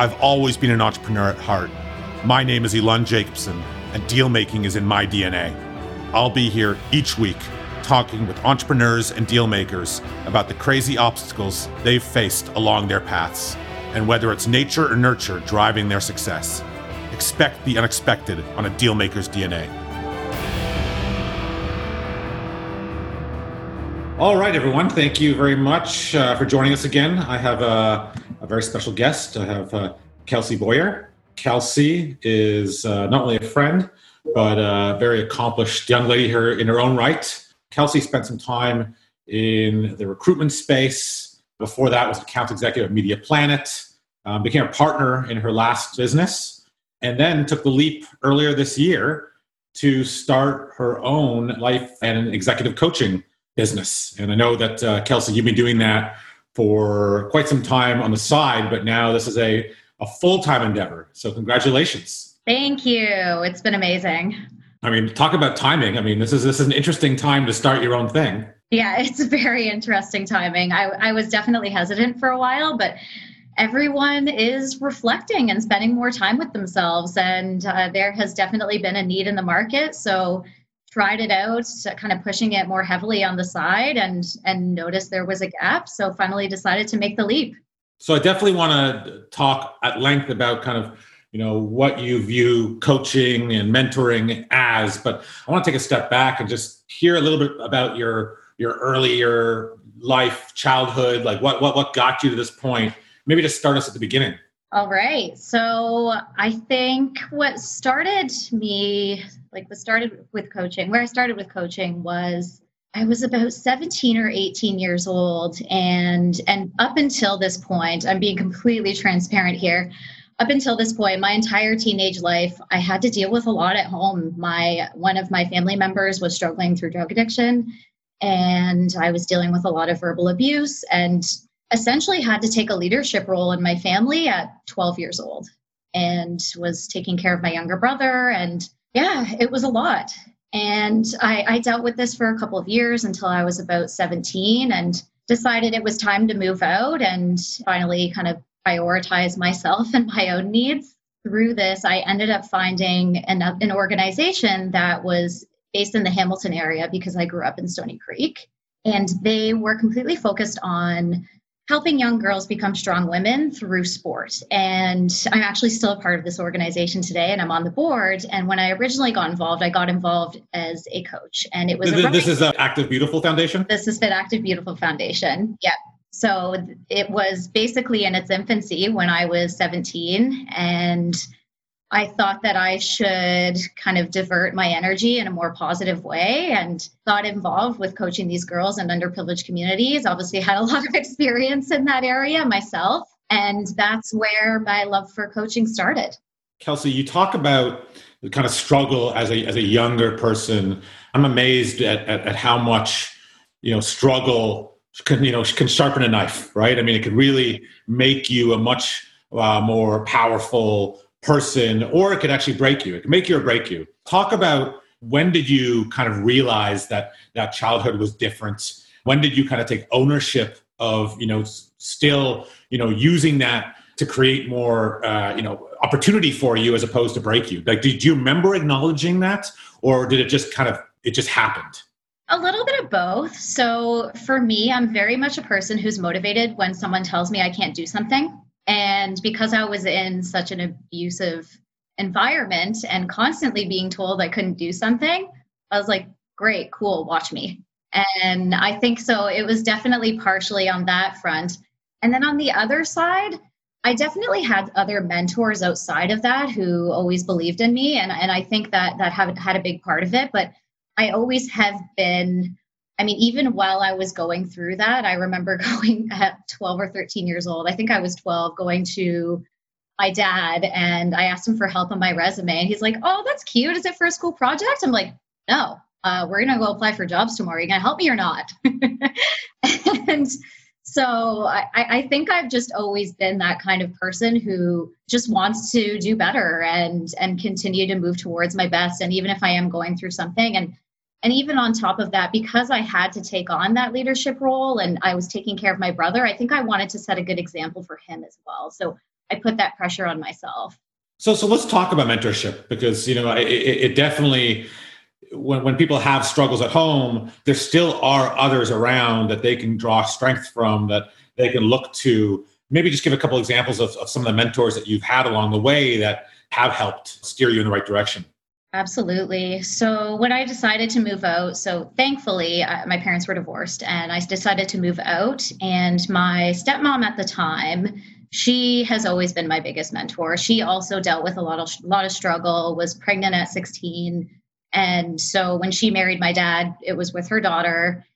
I've always been an entrepreneur at heart. My name is Elon Jacobson, and deal making is in my DNA. I'll be here each week talking with entrepreneurs and deal makers about the crazy obstacles they've faced along their paths and whether it's nature or nurture driving their success. Expect the unexpected on a dealmaker's DNA. All right, everyone. Thank you very much uh, for joining us again. I have a, a very special guest. I have uh, Kelsey Boyer. Kelsey is uh, not only a friend, but a very accomplished young lady here in her own right. Kelsey spent some time in the recruitment space. Before that, was account executive at Mediaplanet. Um, became a partner in her last business, and then took the leap earlier this year to start her own life and executive coaching business. And I know that uh, Kelsey, you've been doing that for quite some time on the side, but now this is a, a full time endeavor. So congratulations. Thank you. It's been amazing. I mean, talk about timing. I mean, this is this is an interesting time to start your own thing. Yeah, it's very interesting timing. I, I was definitely hesitant for a while, but everyone is reflecting and spending more time with themselves, and uh, there has definitely been a need in the market. So tried it out, kind of pushing it more heavily on the side, and and noticed there was a gap. So finally decided to make the leap. So I definitely want to talk at length about kind of you know what you view coaching and mentoring as, but I want to take a step back and just hear a little bit about your your earlier life, childhood, like what what what got you to this point. Maybe just start us at the beginning. All right. So I think what started me, like what started with coaching, where I started with coaching was I was about 17 or 18 years old. And and up until this point, I'm being completely transparent here. Up until this point, my entire teenage life, I had to deal with a lot at home. My one of my family members was struggling through drug addiction, and I was dealing with a lot of verbal abuse and essentially had to take a leadership role in my family at 12 years old and was taking care of my younger brother. And yeah, it was a lot. And I, I, dealt with this for a couple of years until I was about 17 and decided it was time to move out and finally kind of prioritize myself and my own needs. Through this, I ended up finding an, an organization that was based in the Hamilton area because I grew up in Stoney Creek. And they were completely focused on helping young girls become strong women through sport. And I'm actually still a part of this organization today and I'm on the board. And when I originally got involved, I got involved as a coach. And it was this, this is the Active Beautiful Foundation? This is the Active Beautiful Foundation. Yep. So it was basically in its infancy when I was 17. And I thought that I should kind of divert my energy in a more positive way and got involved with coaching these girls in underprivileged communities. Obviously, had a lot of experience in that area myself. And that's where my love for coaching started. Kelsey, you talk about the kind of struggle as a, as a younger person. I'm amazed at, at, at how much, you know, struggle can, you know, can sharpen a knife, right? I mean, it could really make you a much uh, more powerful, person, or it could actually break you. It could make you or break you. Talk about when did you kind of realize that that childhood was different? When did you kind of take ownership of, you know, still, you know, using that to create more, uh, you know, opportunity for you as opposed to break you? Like, did you remember acknowledging that, or did it just kind of it just happened? A little bit of both. So for me, I'm very much a person who's motivated when someone tells me I can't do something. And because I was in such an abusive environment and constantly being told I couldn't do something, I was like, great, cool, watch me. And I think so. It was definitely partially on that front. And then on the other side, I definitely had other mentors outside of that who always believed in me. And, and I think that that have, had a big part of it. But I always have been I mean, even while I was going through that, I remember going at 12 or 13 years old. I think I was 12 going to my dad and I asked him for help on my resume. And he's like, Oh, that's cute. Is it for a school project? I'm like, No, uh, we're going to go apply for jobs tomorrow. Are you going to help me or not? and so I, I think I've just always been that kind of person who just wants to do better and and continue to move towards my best. And even if I am going through something and and even on top of that, because I had to take on that leadership role and I was taking care of my brother, I think I wanted to set a good example for him as well. So I put that pressure on myself. So, so let's talk about mentorship because you know it, it definitely when, when people have struggles at home, there still are others around that they can draw strength from that they can look to. Maybe just give a couple examples of, of some of the mentors that you've had along the way that have helped steer you in the right direction. Absolutely. So when I decided to move out, so thankfully uh, my parents were divorced and I decided to move out and my stepmom at the time she has always been my biggest mentor. She also dealt with a lot of lot of struggle, was pregnant at 16. And so when she married my dad, it was with her daughter.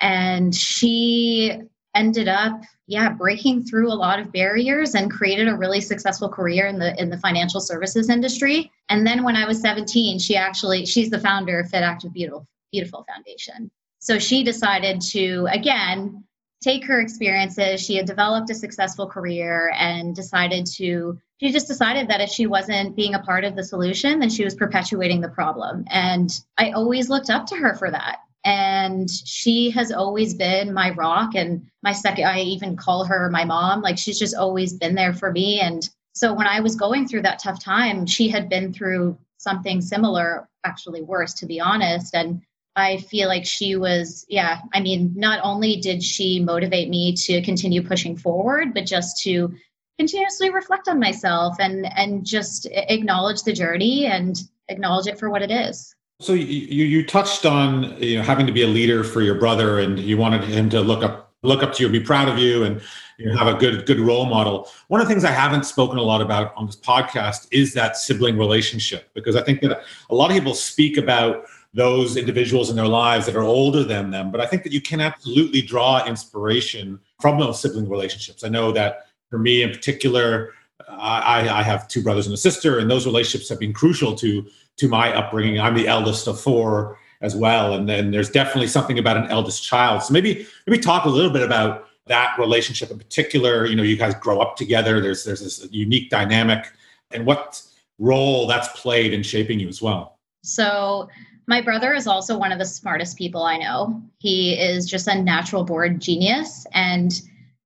And she ended up, yeah, breaking through a lot of barriers and created a really successful career in the in the financial services industry. And then when I was 17, she actually she's the founder of Fit Active Beautiful Beautiful Foundation. So she decided to again take her experiences. She had developed a successful career and decided to, she just decided that if she wasn't being a part of the solution, then she was perpetuating the problem. And I always looked up to her for that. And she has always been my rock and my second, I even call her my mom. Like she's just always been there for me. And so when I was going through that tough time, she had been through something similar, actually worse, to be honest. And I feel like she was, yeah, I mean, not only did she motivate me to continue pushing forward, but just to continuously reflect on myself and and just acknowledge the journey and acknowledge it for what it is. So you you touched on you know having to be a leader for your brother, and you wanted him to look up look up to you, be proud of you, and you know, have a good good role model. One of the things I haven't spoken a lot about on this podcast is that sibling relationship, because I think that a lot of people speak about those individuals in their lives that are older than them. But I think that you can absolutely draw inspiration from those sibling relationships. I know that for me in particular, I, I have two brothers and a sister, and those relationships have been crucial to to my upbringing. I'm the eldest of four as well, and then there's definitely something about an eldest child. So maybe maybe talk a little bit about that relationship in particular. You know, you guys grow up together. There's there's this unique dynamic, and what role that's played in shaping you as well. So my brother is also one of the smartest people I know. He is just a natural born genius. And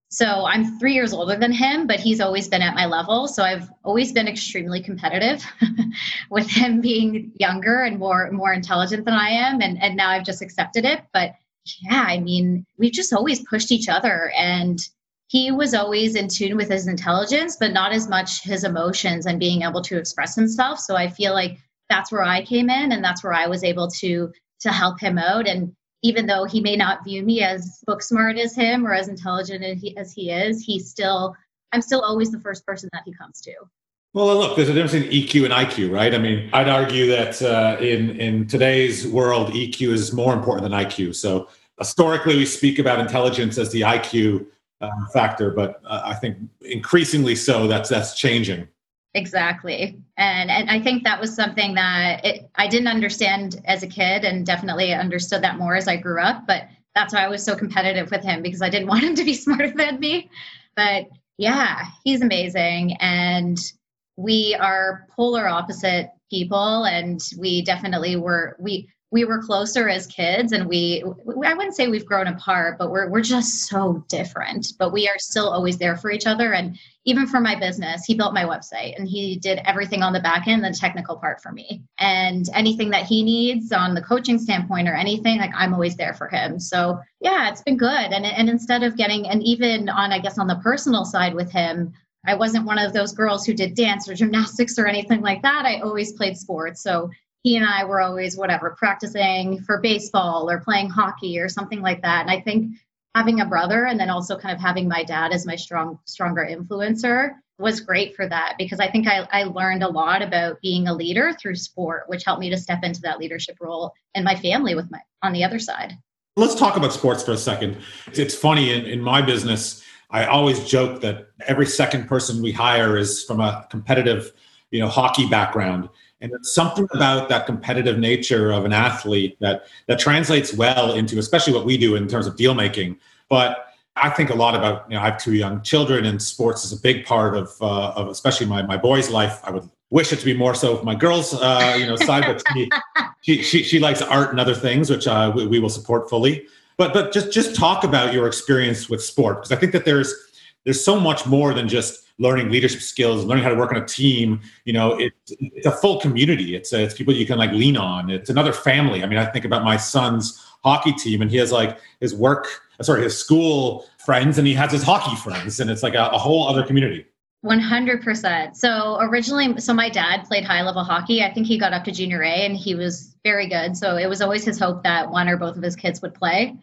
so I'm three years older than him, but he's always been at my level. So I've always been extremely competitive with him being younger and more more intelligent than I am. And, and now I've just accepted it. But yeah, I mean, we've just always pushed each other and he was always in tune with his intelligence, but not as much his emotions and being able to express himself. So I feel like that's where I came in and that's where I was able to to help him out and even though he may not view me as book smart as him or as intelligent as he, as he is, he's still I'm still always the first person that he comes to. Well, look, there's a difference in EQ and IQ, right? I mean, I'd argue that uh, in in today's world, EQ is more important than IQ. So historically, we speak about intelligence as the IQ uh, factor, but uh, I think increasingly so. That's that's changing. Exactly. And and I think that was something that it, I didn't understand as a kid and definitely understood that more as I grew up, but that's why I was so competitive with him because I didn't want him to be smarter than me. But yeah, he's amazing and we are polar opposite people and we definitely were we we were closer as kids and we i wouldn't say we've grown apart but we're, we're just so different but we are still always there for each other and even for my business he built my website and he did everything on the back end the technical part for me and anything that he needs on the coaching standpoint or anything like i'm always there for him so yeah it's been good and, and instead of getting and even on i guess on the personal side with him I wasn't one of those girls who did dance or gymnastics or anything like that. I always played sports. So he and I were always whatever practicing for baseball or playing hockey or something like that. And I think having a brother and then also kind of having my dad as my strong stronger influencer was great for that because I think I, I learned a lot about being a leader through sport, which helped me to step into that leadership role and my family with my on the other side. Let's talk about sports for a second. It's funny in, in my business, I always joke that every second person we hire is from a competitive, you know, hockey background and it's something about that competitive nature of an athlete that that translates well into especially what we do in terms of deal making. But i think a lot about you know i have two young children and sports is a big part of, uh, of especially my, my boy's life. I would wish it to be more so for my girls uh, you know side but she, she, she, she, likes art and other things which uh, we, we will support fully. But but just just talk about your experience with sport because i think that there's there's so much more than just learning leadership skills, learning how to work on a team. You know, it, it's a full community. It's a, it's people you can like lean on. It's another family. I mean, I think about my son's hockey team, and he has like his work, sorry, his school friends, and he has his hockey friends, and it's like a, a whole other community. 100%. So originally, so my dad played high level hockey. I think he got up to junior A and he was very good. So it was always his hope that one or both of his kids would play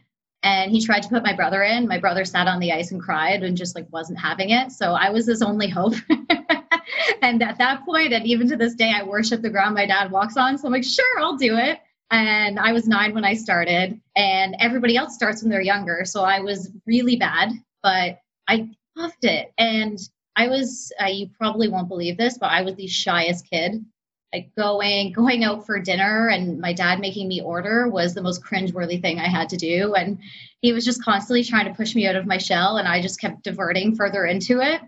and he tried to put my brother in. My brother sat on the ice and cried and just like wasn't having it. So I was his only hope. and at that point, and even to this day, I worship the ground my dad walks on. So I'm like, sure, I'll do it. And I was nine when I started, and everybody else starts when they're younger. So I was really bad, but I loved it. And I was, uh, you probably won't believe this, but I was the shyest kid like going going out for dinner and my dad making me order was the most cringeworthy thing I had to do. And he was just constantly trying to push me out of my shell and I just kept diverting further into it.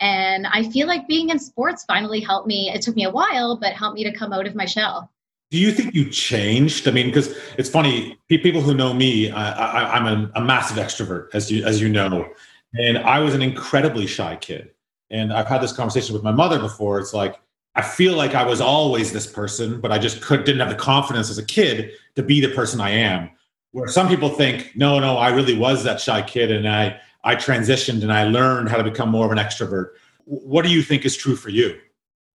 And I feel like being in sports finally helped me. It took me a while, but helped me to come out of my shell. Do you think you changed? I mean, because it's funny, people who know me, I, am a, a massive extrovert, as you as you know, and I was an incredibly shy kid. And I've had this conversation with my mother before. It's like I feel like I was always this person, but I just could didn't have the confidence as a kid to be the person I am. Where some people think, no, no, I really was that shy kid, and I I transitioned and I learned how to become more of an extrovert. What do you think is true for you?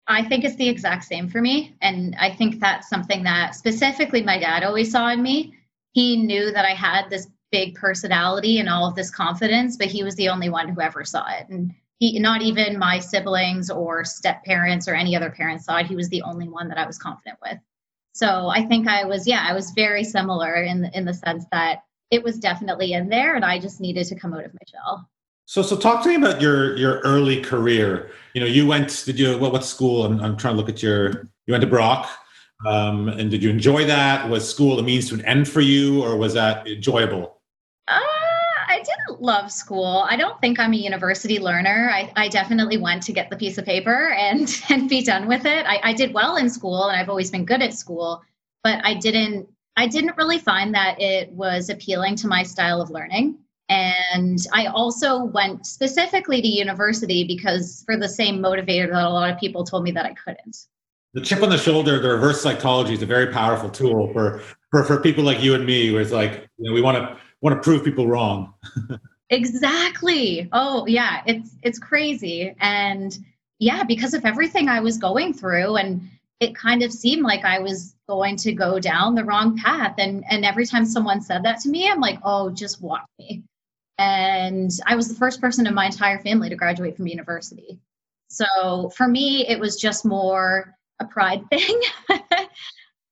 I think it's the exact same for me, and I think that's something that specifically my dad always saw in me. He knew that I had this big personality and all of this confidence, but he was the only one who ever saw it. And he not even my siblings or step parents or any other parents thought he was the only one that I was confident with. So I think I was, yeah, I was very similar in in the sense that it was definitely in there, and I just needed to come out of my shell. So, so talk to me about your your early career. You know, you went. Did you what? What school? I'm, I'm trying to look at your. You went to Brock, um, and did you enjoy that? Was school a means to an end for you, or was that enjoyable? Love school. I don't think I'm a university learner. I, I definitely went to get the piece of paper and, and be done with it. I, I did well in school and I've always been good at school, but I didn't I didn't really find that it was appealing to my style of learning. And I also went specifically to university because for the same motivator that a lot of people told me that I couldn't. The chip on the shoulder, the reverse psychology is a very powerful tool for for, for people like you and me, where it's like, you know, we want to want to prove people wrong. exactly. Oh yeah, it's it's crazy. And yeah, because of everything I was going through and it kind of seemed like I was going to go down the wrong path. And and every time someone said that to me, I'm like, oh, just watch me. And I was the first person in my entire family to graduate from university. So for me, it was just more a pride thing.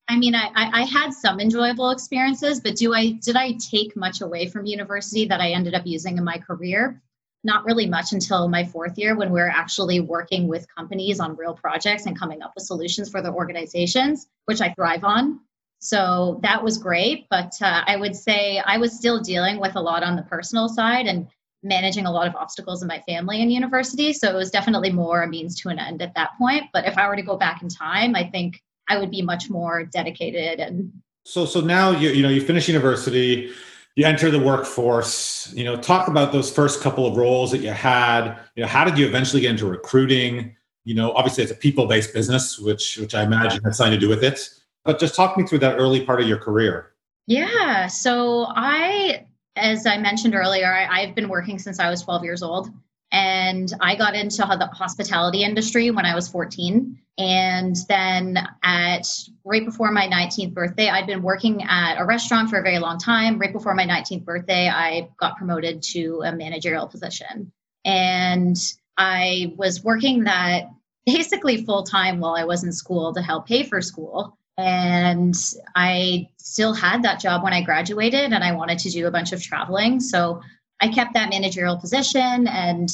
I mean, I, I had some enjoyable experiences, but do I did I take much away from university that I ended up using in my career? Not really much until my fourth year when we are actually working with companies on real projects and coming up with solutions for their organizations, which I thrive on. So that was great, but uh, I would say I was still dealing with a lot on the personal side and managing a lot of obstacles in my family in university. So it was definitely more a means to an end at that point. But if I were to go back in time, I think I would be much more dedicated and so so now you you know you finish university you enter the workforce you know talk about those first couple of roles that you had. You know how did you eventually get into recruiting? You know obviously it's a people based business which which i imagine has something to do with it. But just talk me through that early part of your career. Yeah. So i as i mentioned earlier I, i've been working since i was 12 years old and I got into the hospitality industry when I was 14. And then at right before my 19th birthday, I'd been working at a restaurant for a very long time. Right before my 19th birthday, I got promoted to a managerial position. And I was working that basically full time while I was in school to help pay for school. And I still had that job when I graduated, and I wanted to do a bunch of traveling. So I kept that managerial position and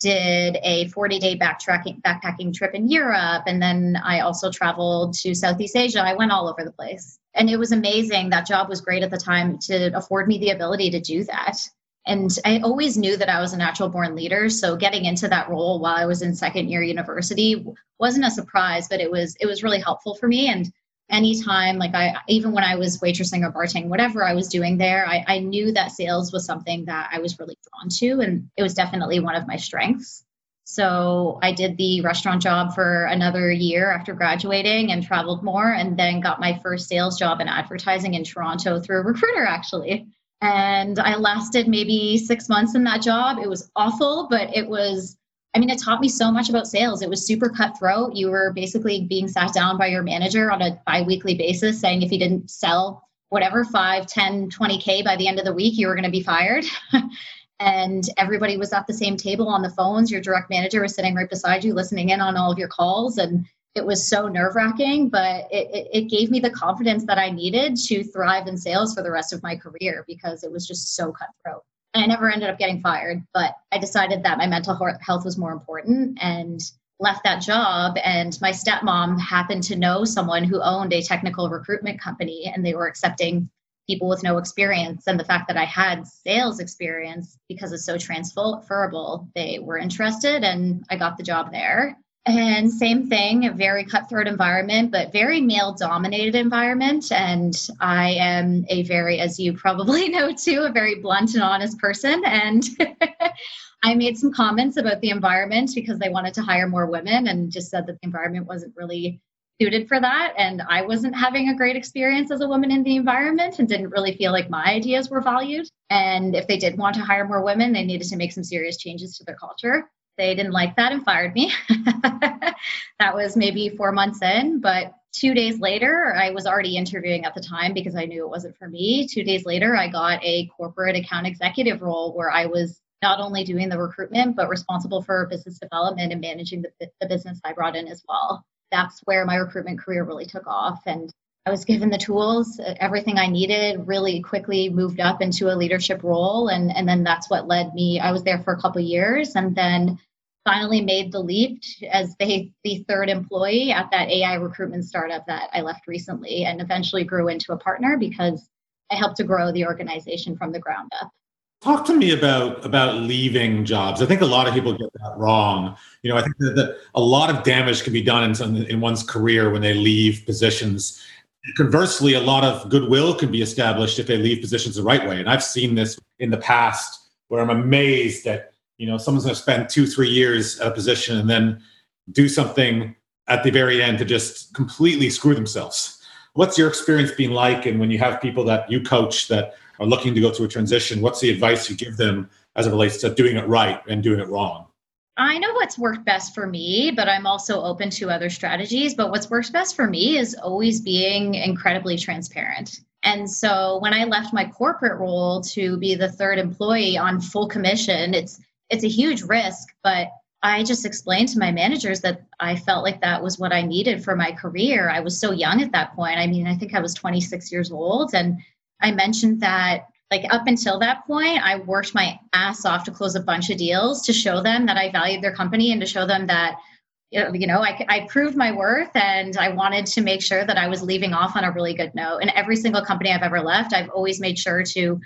did a 40 day backtracking backpacking trip in Europe and then I also traveled to Southeast Asia. I went all over the place. And it was amazing. That job was great at the time to afford me the ability to do that. And I always knew that I was a natural born leader, so getting into that role while I was in second year university wasn't a surprise, but it was it was really helpful for me and anytime like i even when i was waitressing or bartending whatever i was doing there I, I knew that sales was something that i was really drawn to and it was definitely one of my strengths. So i did the restaurant job for another year after graduating and traveled more and then got my first sales job in advertising in toronto through a recruiter actually. And i lasted maybe six months in that job. It was awful but it was I mean, it taught me so much about sales. It was super cutthroat. You were basically being sat down by your manager on a bi-weekly basis saying if you didn't sell whatever 5 10 20k by the end of the week you were going to be fired and everybody was at the same table on the phones your direct manager was sitting right beside you listening in on all of your calls and it was so nerve wracking but it, it, it gave me the confidence that i needed to thrive in sales for the rest of my career because it was just so cutthroat I never ended up getting fired, but I decided that my mental health was more important and left that job. And my stepmom happened to know someone who owned a technical recruitment company and they were accepting people with no experience. And the fact that I had sales experience because it's so transferable, they were interested and I got the job there. And same thing, a very cutthroat environment, but very male dominated environment. And I am a very, as you probably know too, a very blunt and honest person. And I made some comments about the environment because they wanted to hire more women and just said that the environment wasn't really suited for that. And I wasn't having a great experience as a woman in the environment and didn't really feel like my ideas were valued. And if they did want to hire more women, they needed to make some serious changes to their culture they didn't like that and fired me. that was maybe four months in, but two days later, I was already interviewing at the time because I knew it wasn't for me. Two days later, I got a corporate account executive role where I was not only doing the recruitment, but responsible for business development and managing the, the business I brought in as well. That's where my recruitment career really took off. And I was given the tools, everything I needed, really quickly moved up into a leadership role. And, and then that's what led me. I was there for a couple years and then finally made the leap as the, the third employee at that AI recruitment startup that I left recently and eventually grew into a partner because I helped to grow the organization from the ground up. Talk to me about about leaving jobs. I think a lot of people get that wrong. You know, I think that, a lot of damage can be done in, in one's career when they leave positions. Conversely, a lot of goodwill can be established if they leave positions the right way. And I've seen this in the past where I'm amazed that you know someone's going to spend two three years at a position and then do something at the very end to just completely screw themselves what's your experience been like and when you have people that you coach that are looking to go through a transition what's the advice you give them as it relates to doing it right and doing it wrong I know what's worked best for me, but I'm also open to other strategies. But what's worked best for me is always being incredibly transparent. And so when I left my corporate role to be the third employee on full commission, it's it's a huge risk, but I just explained to my managers that I felt like that was what I needed for my career. I was so young at that point. I mean, I think I was 26 years old. And I mentioned that, like, up until that point, I worked my ass off to close a bunch of deals to show them that I valued their company and to show them that, you know, I, I proved my worth and I wanted to make sure that I was leaving off on a really good note. And every single company I've ever left, I've always made sure to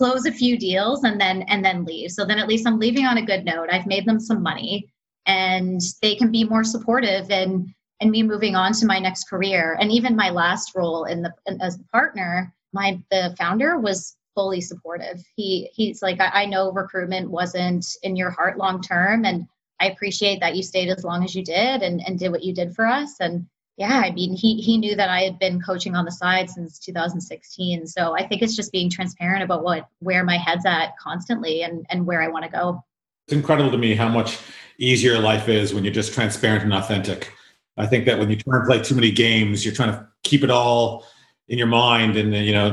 close a few deals and then and then leave. So then at least i'm leaving on a good note. I've made them some money and they can be more supportive and and me moving on to my next career. And even my last role in the in, as a partner my the founder was fully supportive. He he's like I, I know recruitment wasn't in your heart long term and i appreciate that you stayed as long as you did and and did what you did for us and yeah, I mean, he he knew that I had been coaching on the side since 2016. So I think it's just being transparent about what where my head's at constantly and and where I want to go. It's incredible to me how much easier life is when you're just transparent and authentic. I think that when you try to play too many games, you're trying to keep it all in your mind, and you know,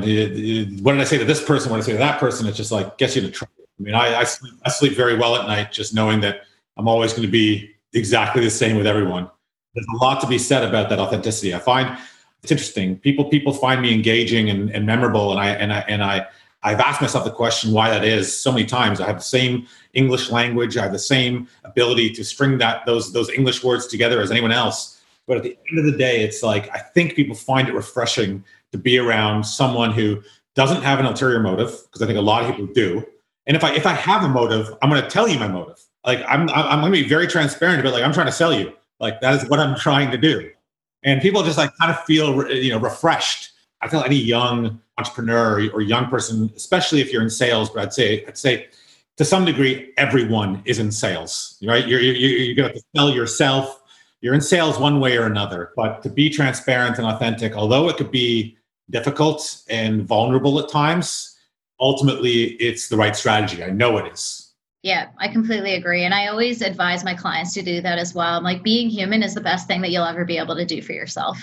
what did I say to this person? What did I say to that person? It's just like gets you to trouble. I mean, I, I sleep, I sleep very well at night, just knowing that I'm always going to be exactly the same with everyone there's a lot to be said about that authenticity. I find it's interesting. People people find me engaging and, and memorable, and I and I and I I've asked myself the question why that is so many times. I have the same English language. I have the same ability to string that those those English words together as anyone else. But at the end of the day, it's like I think people find it refreshing to be around someone who doesn't have an ulterior motive because I think a lot of people do. And if I if I have a motive, I'm going to tell you my motive. Like I'm I'm going to be very transparent about like I'm trying to sell you. Like that is what I'm trying to do. and people just like kind of feel you know refreshed. I feel any young entrepreneur or young person, especially if you're in sales, but I'd say I'd say to some degree everyone is in sales, right? You're you're, you're going to sell yourself. You're in sales one way or another, but to be transparent and authentic, although it could be difficult and vulnerable at times, ultimately it's the right strategy. I know it is. Yeah, I completely agree. And I always advise my clients to do that as well. I'm like, being human is the best thing that you'll ever be able to do for yourself.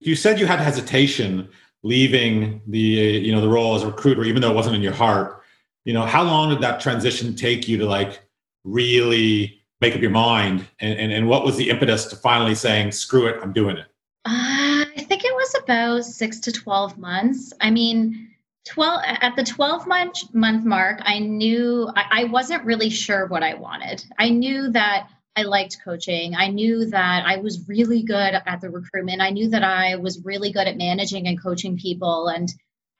You said you had hesitation leaving the you know the role as a recruiter even though it wasn't in your heart you know how long did that transition take you to like really make up your mind and and, and what was the impetus to finally saying screw it i'm doing it uh, i think it was about six to 12 months i mean 12 at the 12 month month mark i knew I, I, wasn't really sure what i wanted. I knew that i liked coaching. I knew that i was really good at the recruitment. I knew that i was really good at managing and coaching people and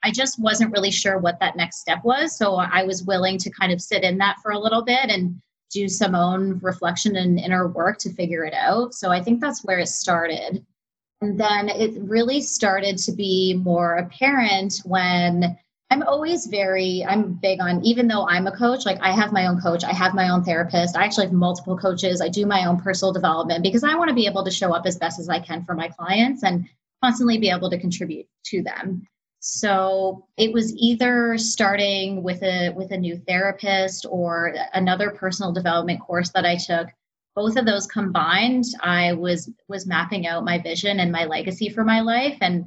i just wasn't really sure what that next step was. So i was willing to kind of sit in that for a little bit and do some own reflection and inner work to figure it out. So i think that's where it started and then it really started to be more apparent when I'm always very, I'm big on, even though I'm a coach, like I have my own coach, I have my own therapist, I actually have multiple coaches, I do my own personal development because I want to be able to show up as best as I can for my clients and constantly be able to contribute to them. So it was either starting with a with a new therapist or another personal development course that I took both of those combined i was was mapping out my vision and my legacy for my life. And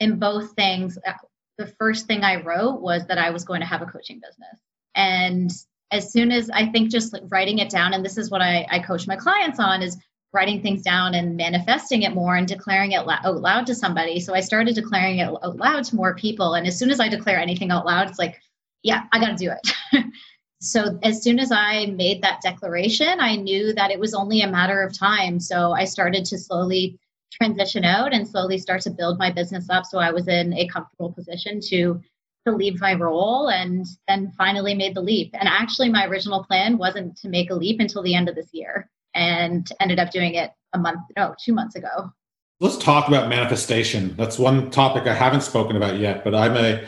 in both things uh, the first thing i wrote was that i was going to have a coaching business. And as soon as i think just like writing it down and this is what i, I coach my clients on is writing things down and manifesting it more and declaring it out loud to somebody. So i started declaring it out loud to more people. And as soon as i declare anything out loud it's like yeah i got to do it so as soon as I made that declaration, I knew that it was only a matter of time. So I started to slowly transition out and slowly start to build my business up. So I was in a comfortable position to to leave my role and then finally made the leap. And actually my original plan wasn't to make a leap until the end of this year and ended up doing it a month, no, two months ago. Let's talk about manifestation. That's one topic I haven't spoken about yet, but I'm a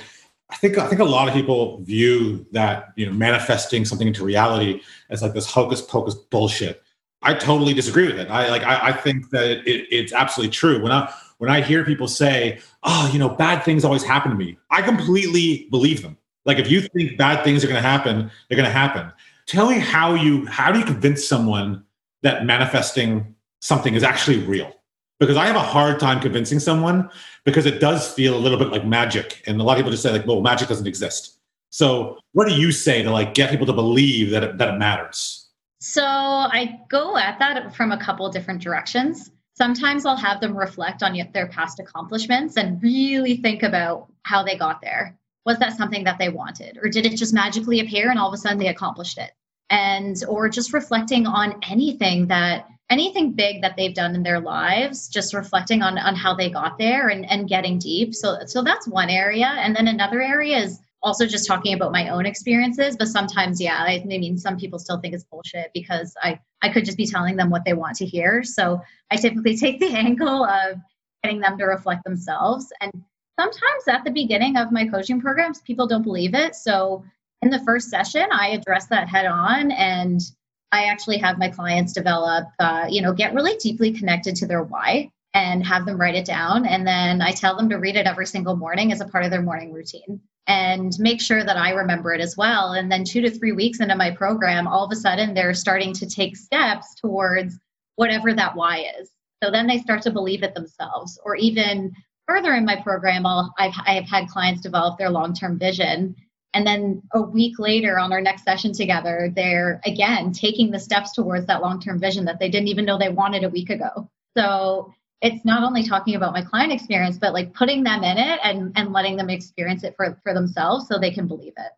I think I think a lot of people view that you know manifesting something into reality as like this hocus pocus bullshit. I totally disagree with it. I like I, I think that it, it's absolutely true. When I when I hear people say, "Oh, you know, bad things always happen to me," I completely believe them. Like if you think bad things are going to happen, they're going to happen. Tell me how you how do you convince someone that manifesting something is actually real? Because I have a hard time convincing someone because it does feel a little bit like magic. And a lot of people just say like, well, magic doesn't exist. So what do you say to like get people to believe that it, that it matters? So I go at that from a couple different directions. Sometimes I'll have them reflect on their past accomplishments and really think about how they got there. Was that something that they wanted? Or did it just magically appear and all of a sudden they accomplished it? And or just reflecting on anything that anything big that they've done in their lives just reflecting on on how they got there and and getting deep. So so that's one area. And then another area is also just talking about my own experiences but sometimes yeah I, I mean some people still think it's bullshit because i i could just be telling them what they want to hear. So i typically take the angle of getting them to reflect themselves. And sometimes at the beginning of my coaching programs people don't believe it. So in the first session i address that head on and I actually have my clients develop, uh, you know, get really deeply connected to their why and have them write it down. And then I tell them to read it every single morning as a part of their morning routine and make sure that I remember it as well. And then two to three weeks into my program, all of a sudden they're starting to take steps towards whatever that why is. So then they start to believe it themselves. Or even further in my program, I'll, I've, I've had clients develop their long term vision and then a week later on our next session together, they're again taking the steps towards that long term vision that they didn't even know they wanted a week ago. So it's not only talking about my client experience, but like putting them in it and, and letting them experience it for, for themselves so they can believe it.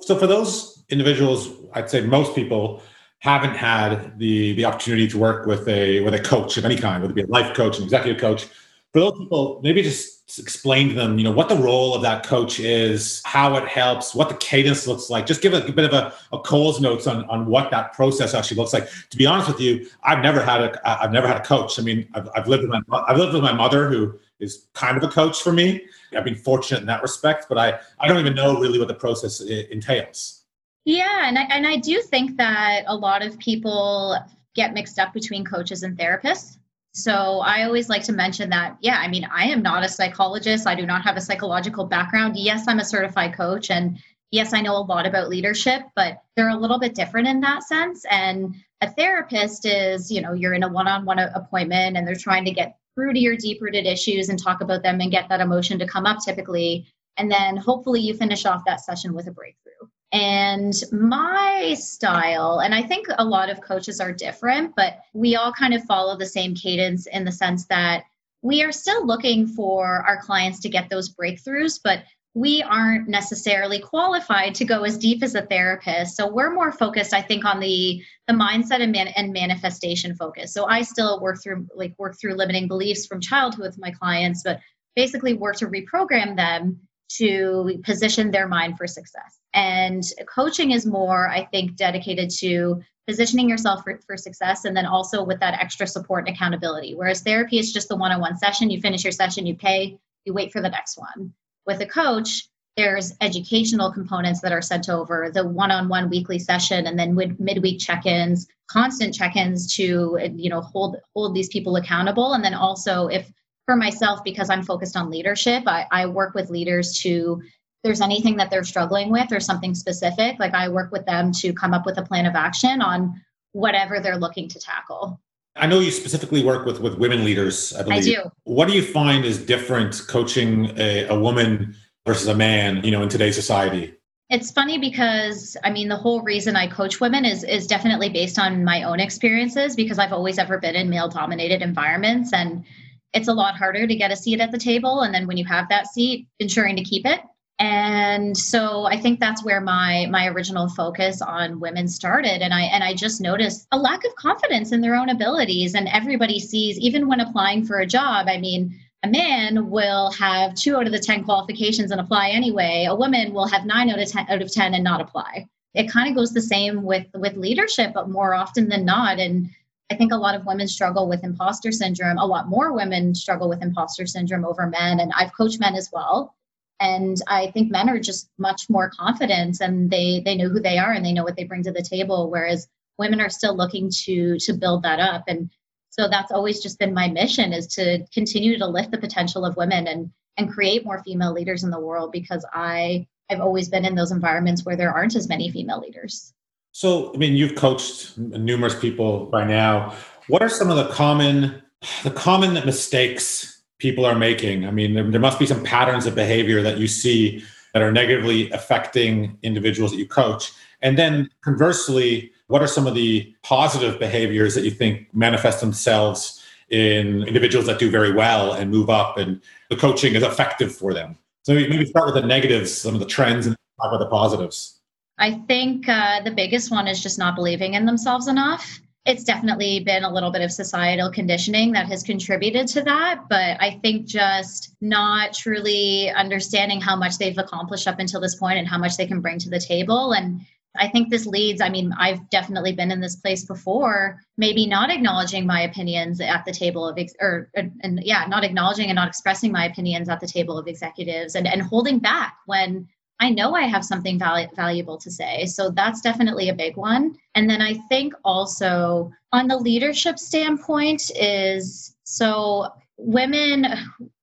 So for those individuals, I'd say most people haven't had the the opportunity to work with a with a coach of any kind, whether it be a life coach, an executive coach. For those people, maybe just explain to them, you know, what the role of that coach is, how it helps, what the cadence looks like. Just give a, a bit of a, a Cole's notes on, on what that process actually looks like. To be honest with you, I've never had a I've never had a coach. I mean, I've, I've lived with my I've lived with my mother who is kind of a coach for me. I've been fortunate in that respect, but I I don't even know really what the process entails. Yeah, and I, and I do think that a lot of people get mixed up between coaches and therapists. So I always like to mention that, yeah, I mean, I am not a psychologist. I do not have a psychological background. Yes, I'm a certified coach. And yes, I know a lot about leadership, but they're a little bit different in that sense. And a therapist is, you know, you're in a one on one appointment and they're trying to get through to your deep rooted issues and talk about them and get that emotion to come up typically. And then hopefully you finish off that session with a breakthrough. And my style, and I think a lot of coaches are different, but we all kind of follow the same cadence in the sense that we are still looking for our clients to get those breakthroughs, but we aren't necessarily qualified to go as deep as a therapist. So we're more focused, I think, on the the mindset and, man, and manifestation focus. So I still work through like work through limiting beliefs from childhood with my clients, but basically work to reprogram them to position their mind for success. And coaching is more, I think, dedicated to positioning yourself for, for success and then also with that extra support and accountability. Whereas therapy is just the one on one session, you finish your session, you pay, you wait for the next one. With a coach, there's educational components that are sent over the one-on-one weekly session and then with midweek check-ins constant check-ins to you know hold hold these people accountable and then also if for myself because i'm focused on leadership I, I work with leaders to there's anything that they're struggling with or something specific like i work with them to come up with a plan of action on whatever they're looking to tackle I know you specifically work with with women leaders. I believe. I do. What do you find is different coaching a, a woman versus a man? You know, in today's society. It's funny because I mean the whole reason I coach women is is definitely based on my own experiences because I've always ever been in male dominated environments and it's a lot harder to get a seat at the table and then when you have that seat ensuring to keep it. And so i think that's where my my original focus on women started and i and i just noticed a lack of confidence in their own abilities and everybody sees even when applying for a job i mean a man will have two out of the 10 qualifications and apply anyway. A woman will have nine out of 10 out of 10 and not apply. It kind of goes the same with with leadership but more often than not and I think a lot of women struggle with imposter syndrome. A lot more women struggle with imposter syndrome over men. And I've coached men as well. And I think men are just much more confident and they they know who they are and they know what they bring to the table. Whereas women are still looking to to build that up. And so that's always just been my mission is to continue to lift the potential of women and and create more female leaders in the world because I I've always been in those environments where there aren't as many female leaders. So, I mean, you've coached numerous people by now. What are some of the common the common mistakes people are making? I mean, there, there must be some patterns of behavior that you see that are negatively affecting individuals that you coach. And then conversely, what are some of the positive behaviors that you think manifest themselves in individuals that do very well and move up and the coaching is effective for them? So maybe start with the negatives, some of the trends, and talk about the positives. I think uh, the biggest one is just not believing in themselves enough. It's definitely been a little bit of societal conditioning that has contributed to that. But I think just not truly understanding how much they've accomplished up until this point and how much they can bring to the table. And I think this leads, I mean, I've definitely been in this place before, maybe not acknowledging my opinions at the table of, ex- or, and yeah, not acknowledging and not expressing my opinions at the table of executives and, and holding back when I know I have something val- valuable to say. So that's definitely a big one. And then I think also on the leadership standpoint is so women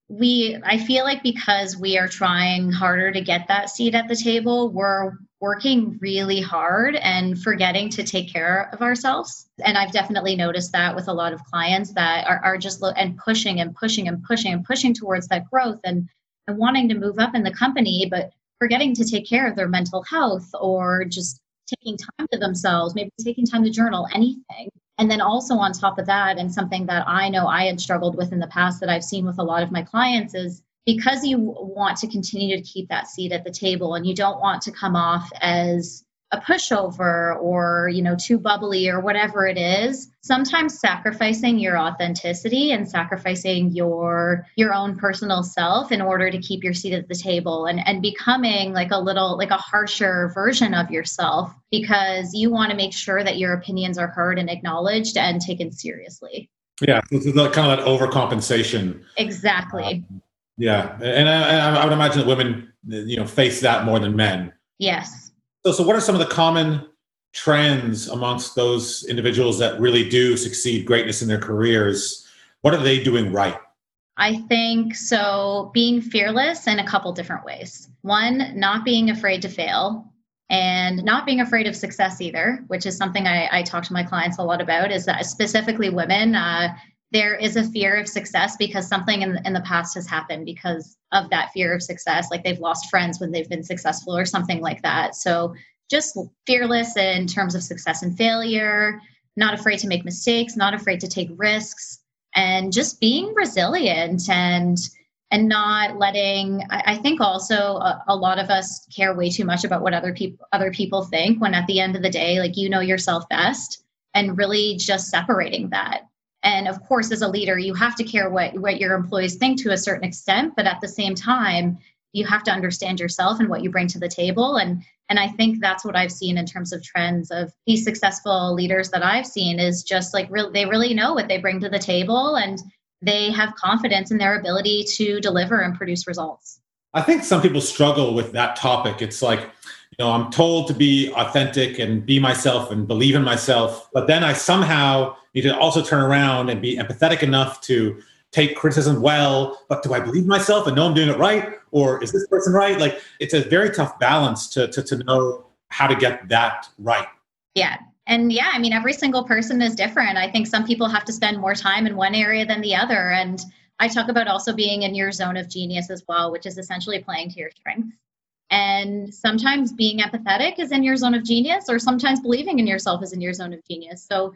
we I feel like because we are trying harder to get that seat at the table, we're working really hard and forgetting to take care of ourselves. And I've definitely noticed that with a lot of clients that are, are just lo- and pushing and pushing and pushing and pushing towards that growth and, and wanting to move up in the company, but forgetting to take care of their mental health or just taking time to themselves, maybe taking time to journal, anything. And then also on top of that, and something that I know I had struggled with in the past that I've seen with a lot of my clients is because you want to continue to keep that seat at the table and you don't want to come off as a pushover or you know too bubbly or whatever it is sometimes sacrificing your authenticity and sacrificing your your own personal self in order to keep your seat at the table and and becoming like a little like a harsher version of yourself because you want to make sure that your opinions are heard and acknowledged and taken seriously. Yeah this is kind of that overcompensation. Exactly. Um, yeah and I, I would imagine that women you know face that more than men. Yes so, so what are some of the common trends amongst those individuals that really do succeed greatness in their careers? What are they doing right? I think so being fearless in a couple different ways. One, not being afraid to fail and not being afraid of success either, which is something I, I talk to my clients a lot about, is that specifically women, uh, there is a fear of success because something in, in the past has happened because of that fear of success. Like they've lost friends when they've been successful or something like that. So just fearless in terms of success and failure not afraid to make mistakes not afraid to take risks and just being resilient and and not letting i, think also a, a, lot of us care way too much about what other people other people think when at the end of the day like you know yourself best and really just separating that and of course, as a leader, you have to care what, what your employees think to a certain extent, but at the same time, you have to understand yourself and what you bring to the table. And and I think that's what I've seen in terms of trends of these successful leaders that I've seen is just like real they really know what they bring to the table and they have confidence in their ability to deliver and produce results. I think some people struggle with that topic. It's like, you know, I'm told to be authentic and be myself and believe in myself, but then I somehow need to also turn around and be empathetic enough to take criticism well, but do I believe myself and know I'm doing it right? Or is this person right? Like it's a very tough balance to, to, to know how to get that right. Yeah. And yeah, I mean, every single person is different. I think some people have to spend more time in one area than the other. And I talk about also being in your zone of genius as well, which is essentially playing to your strengths. And sometimes being empathetic is in your zone of genius, or sometimes believing in yourself is in your zone of genius. So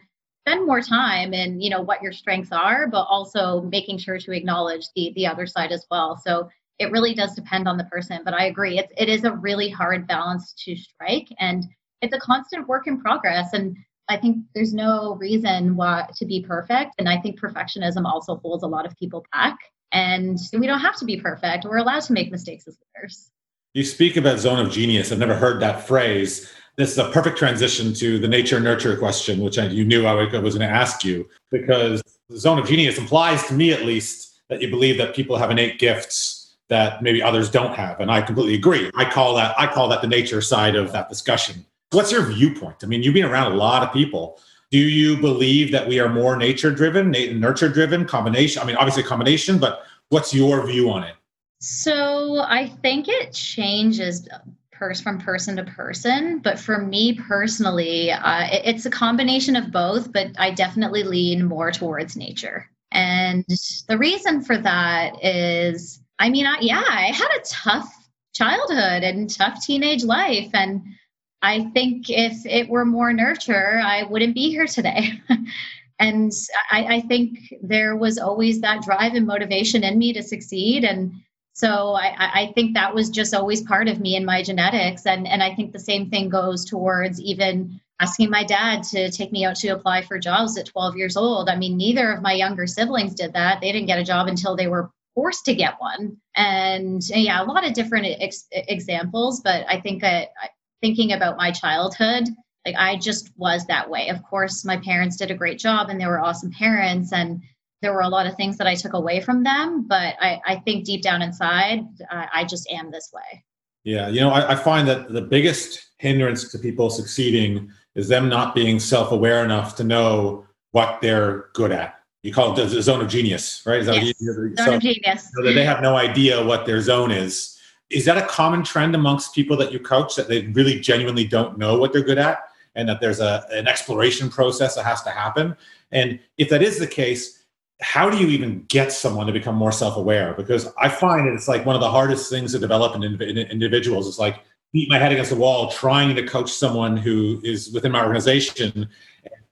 spend more time in you know what your strengths are but also making sure to acknowledge the the other side as well. So it really does depend on the person but i agree. It's, it is a really hard balance to strike and it's a constant work in progress. And i think there's no reason why to be perfect. And i think perfectionism also holds a lot of people back. And we don't have to be perfect. We're allowed to make mistakes as leaders you speak about zone of genius i've never heard that phrase this is a perfect transition to the nature nurture question, which I, you knew I was going to ask you, because the zone of genius implies to me at least that you believe that people have innate gifts that maybe others don't have, and I completely agree. I call that I call that the nature side of that discussion. What's your viewpoint? I mean, you've been around a lot of people. Do you believe that we are more nature driven, nurture driven, combination? I mean, obviously a combination, but what's your view on it? So I think it changes from person to person. But for me personally, uh, it, it's a combination of both, but I definitely lean more towards nature. And the reason for that is, I mean, I, yeah, I had a tough childhood and tough teenage life. And I think if it were more nurture, I wouldn't be here today. and I, I, think there was always that drive and motivation in me to succeed. And so I, I think that was just always part of me and my genetics. And, and I think the same thing goes towards even asking my dad to take me out to apply for jobs at 12 years old. I mean, neither of my younger siblings did that. They didn't get a job until they were forced to get one. And yeah, a lot of different ex- examples, but I think uh, that thinking about my childhood, like I just was that way. Of course, my parents did a great job and they were awesome parents. And there were a lot of things that I took away from them, but I, I think deep down inside, uh, I just am this way. Yeah, you know, I, I, find that the biggest hindrance to people succeeding is them not being self-aware enough to know what they're good at. You call it the zone of genius, right? Is that yes. zone so, of genius. So that they have no idea what their zone is. Is that a common trend amongst people that you coach that they really genuinely don't know what they're good at, and that there's a an exploration process that has to happen? And if that is the case, how do you even get someone to become more self-aware? Because i find it's like one of the hardest things to develop in, in, individuals is like beat my head against the wall trying to coach someone who is within my organization.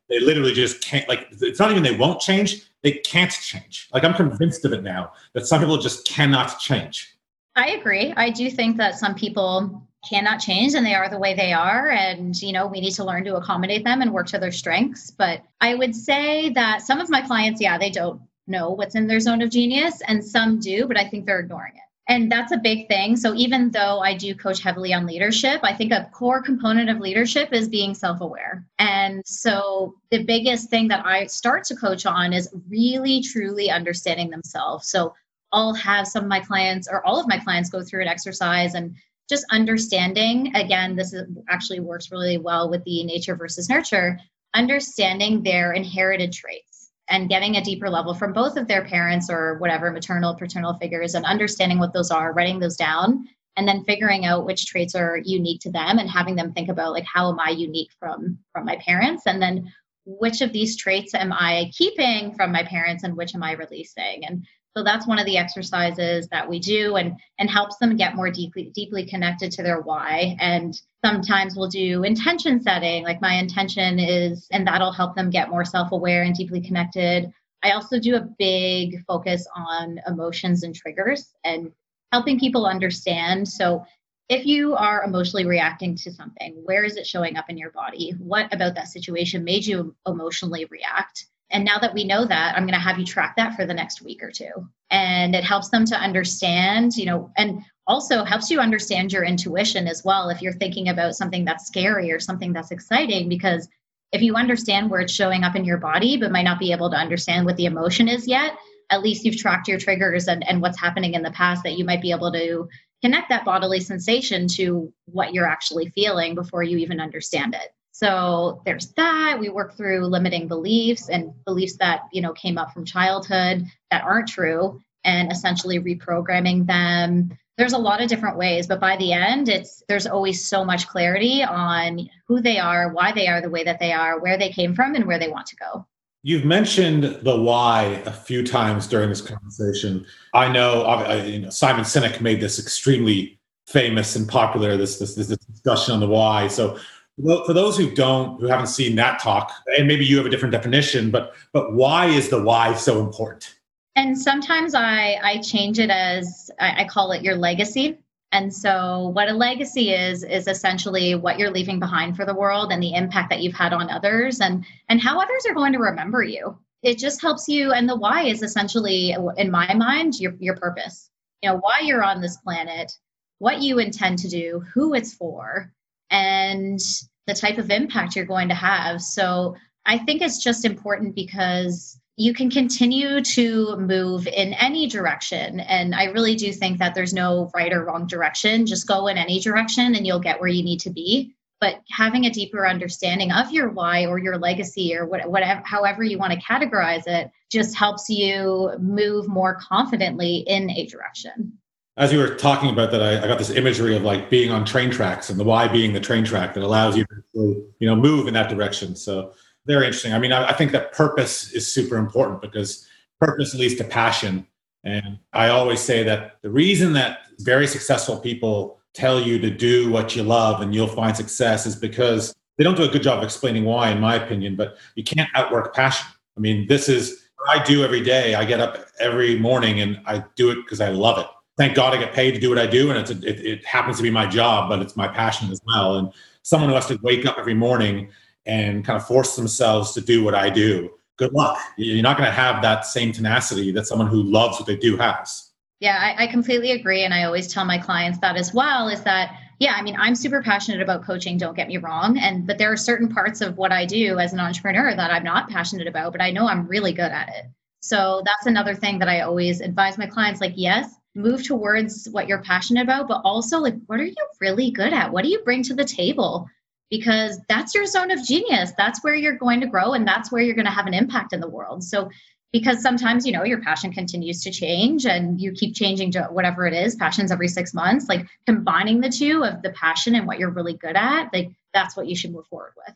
They literally just can't like it's not even they won't change they can't change. Like i'm convinced of it now that some people just cannot change. I agree. I do think that some people cannot change and they are the way they are. And you know we need to learn to accommodate them and work to their strengths. But i would say that some of my clients yeah they don't know what's in their zone of genius and some do but i think they're ignoring it. And that's a big thing. So even though i do coach heavily on leadership i think a core component of leadership is being self-aware. And so the biggest thing that i start to coach on is really truly understanding themselves. So I'll have some of my clients or all of my clients go through an exercise and just understanding again this is, actually works really well with the nature versus nurture understanding their inherited traits and getting a deeper level from both of their parents or whatever maternal paternal figures and understanding what those are writing those down and then figuring out which traits are unique to them and having them think about like how am i unique from from my parents? And then which of these traits am i keeping from my parents and which am i releasing? And so that's one of the exercises that we do and and helps them get more deeply deeply connected to their why. And sometimes we'll do intention setting, like my intention is, and that'll help them get more self-aware and deeply connected. I also do a big focus on emotions and triggers and helping people understand. So if you are emotionally reacting to something, where is it showing up in your body? What about that situation made you emotionally react? And now that we know that, I'm going to have you track that for the next week or two. And it helps them to understand, you know, and also helps you understand your intuition as well if you're thinking about something that's scary or something that's exciting because if you understand where it's showing up in your body but might not be able to understand what the emotion is yet at least you've tracked your triggers and, and what's happening in the past that you might be able to connect that bodily sensation to what you're actually feeling before you even understand it so there's that. We work through limiting beliefs and beliefs that, you know, came up from childhood that aren't true and essentially reprogramming them. There's a lot of different ways, but by the end, it's there's always so much clarity on who they are, why they are the way that they are, where they came from and where they want to go. You've mentioned the why a few times during this conversation. I know, I, you know Simon Sinek made this extremely famous and popular this, this this discussion on the why. So for those who don't, who haven't seen that talk, and maybe you have a different definition, but but why is the why so important? And sometimes I I change it as I, I call it your legacy. And so, what a legacy is is essentially what you're leaving behind for the world and the impact that you've had on others, and and how others are going to remember you. It just helps you. And the why is essentially, in my mind, your your purpose. You know why you're on this planet, what you intend to do, who it's for, and the type of impact you're going to have. So I think it's just important because you can continue to move in any direction. And I really do think that there's no right or wrong direction. Just go in any direction and you'll get where you need to be. But having a deeper understanding of your why or your legacy or what, whatever, however you want to categorize it, just helps you move more confidently in a direction as you were talking about that, I, I, got this imagery of like being on train tracks and the Y being the train track that allows you to, you know, move in that direction. So very interesting. I mean, I, I think that purpose is super important because purpose leads to passion. And I always say that the reason that very successful people tell you to do what you love and you'll find success is because they don't do a good job of explaining why, in my opinion, but you can't outwork passion. I mean, this is what I do every day. I get up every morning and I do it because I love it thank God I get paid to do what I do, and it's a, it, it happens to be my job, but it's my passion as well. And someone who has to wake up every morning and kind of force themselves to do what I do, good luck. You're not going to have that same tenacity that someone who loves what they do has. Yeah, I, I completely agree, and I always tell my clients that as well. Is that yeah, I mean, I'm super passionate about coaching, don't get me wrong. And but there are certain parts of what I do as an entrepreneur that I'm not passionate about, but I know I'm really good at it. So that's another thing that I always advise my clients like, yes, move towards what you're passionate about, but also like, what are you really good at? What do you bring to the table? Because that's your zone of genius. That's where you're going to grow and that's where you're going to have an impact in the world. So, because sometimes, you know, your passion continues to change and you keep changing to whatever it is, passions every six months, like combining the two of the passion and what you're really good at, like that's what you should move forward with.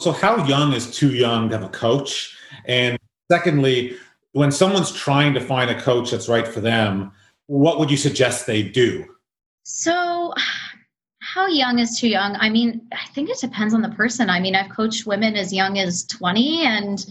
So, how young is too young to have a coach? And secondly, when someone's trying to find a coach that's right for them, what would you suggest they do? So, how young is too young? I mean, I think it depends on the person. I mean, I've coached women as young as 20 and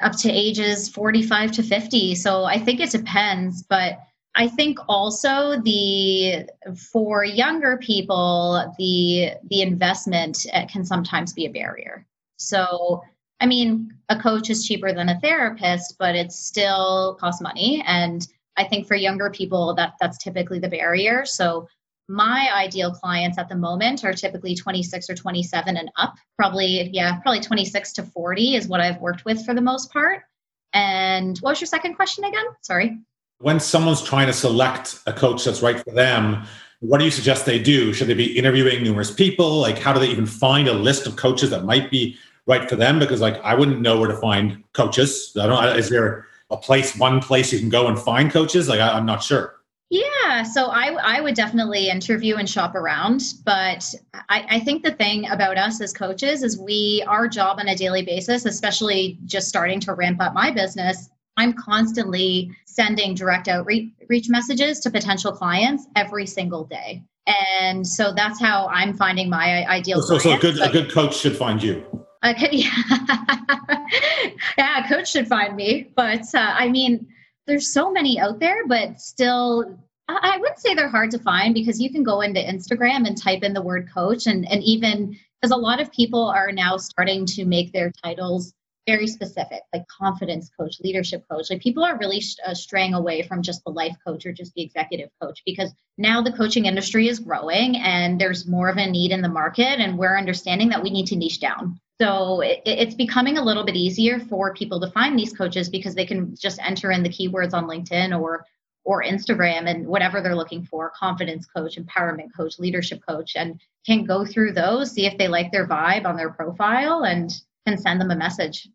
up to ages 45 to 50. So I think it depends. But I think also the for younger people the the investment uh, can sometimes be a barrier. So I mean, a coach is cheaper than a therapist, but it still costs money. And I think for younger people, that that's typically the barrier. So my ideal clients at the moment are typically 26 or 27 and up. Probably, yeah, probably 26 to 40 is what I've worked with for the most part. And what was your second question again? Sorry. When someone's trying to select a coach that's right for them, what do you suggest they do? Should they be interviewing numerous people? Like, how do they even find a list of coaches that might be right for them? Because, like, I wouldn't know where to find coaches. I don't. Is there a place, one place you can go and find coaches? Like, I, I'm not sure. Yeah, so I, I would definitely interview and shop around. But I, I think the thing about us as coaches is we, our job on a daily basis, especially just starting to ramp up my business, I'm constantly sending direct outreach messages to potential clients every single day. And so that's how I'm finding my ideal. So, so a good a good coach should find you. Okay, yeah, yeah, a coach should find me. But uh, I mean, there's so many out there, but still, I wouldn't say they're hard to find because you can go into Instagram and type in the word coach, and and even because a lot of people are now starting to make their titles very specific, like confidence coach, leadership coach. Like people are really uh, straying away from just the life coach or just the executive coach because now the coaching industry is growing and there's more of a need in the market, and we're understanding that we need to niche down. So it, it's becoming a little bit easier for people to find these coaches because they can just enter in the keywords on LinkedIn or or Instagram and whatever they're looking for confidence coach, empowerment coach, leadership coach, and can go through those, see if they like their vibe on their profile, and can send them a message.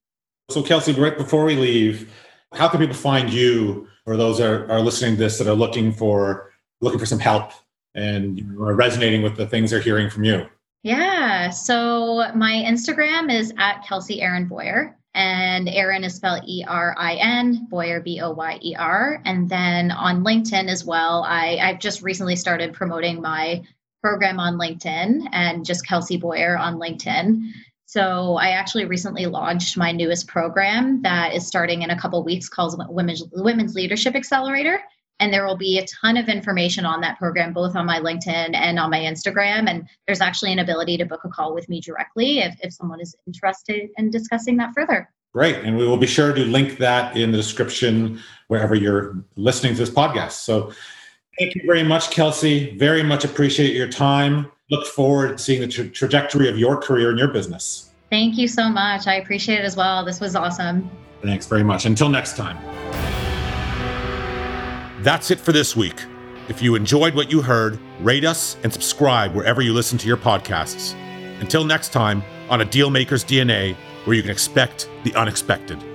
So, Kelsey, right before we leave, how can people find you or those that are, are listening to this that are looking for looking for some help and you are resonating with the things they're hearing from you? Yeah. So my Instagram is at Kelsey Erin Boyer. And Erin is spelled E R I N, Boyer B O Y E R. And then on LinkedIn as well, I, I've just recently started promoting my program on LinkedIn and just Kelsey Boyer on LinkedIn. So I actually recently launched my newest program that is starting in a couple weeks called Women's Women's Leadership Accelerator and there will be a ton of information on that program both on my linkedin and on my instagram. And there's actually an ability to book a call with me directly if, if someone is interested in discussing that further. Great. And we will be sure to link that in the description wherever you're listening to this podcast. So thank you very much kelsey. Very much appreciate your time. Look forward to seeing the tra- trajectory of your career and your business. Thank you so much. I appreciate it as well. This was awesome. Thanks very much. Until next time that's it for this week. If you enjoyed what you heard, rate us and subscribe wherever you listen to your podcasts. Until next time, on a Dealmaker's DNA, where you can expect the unexpected.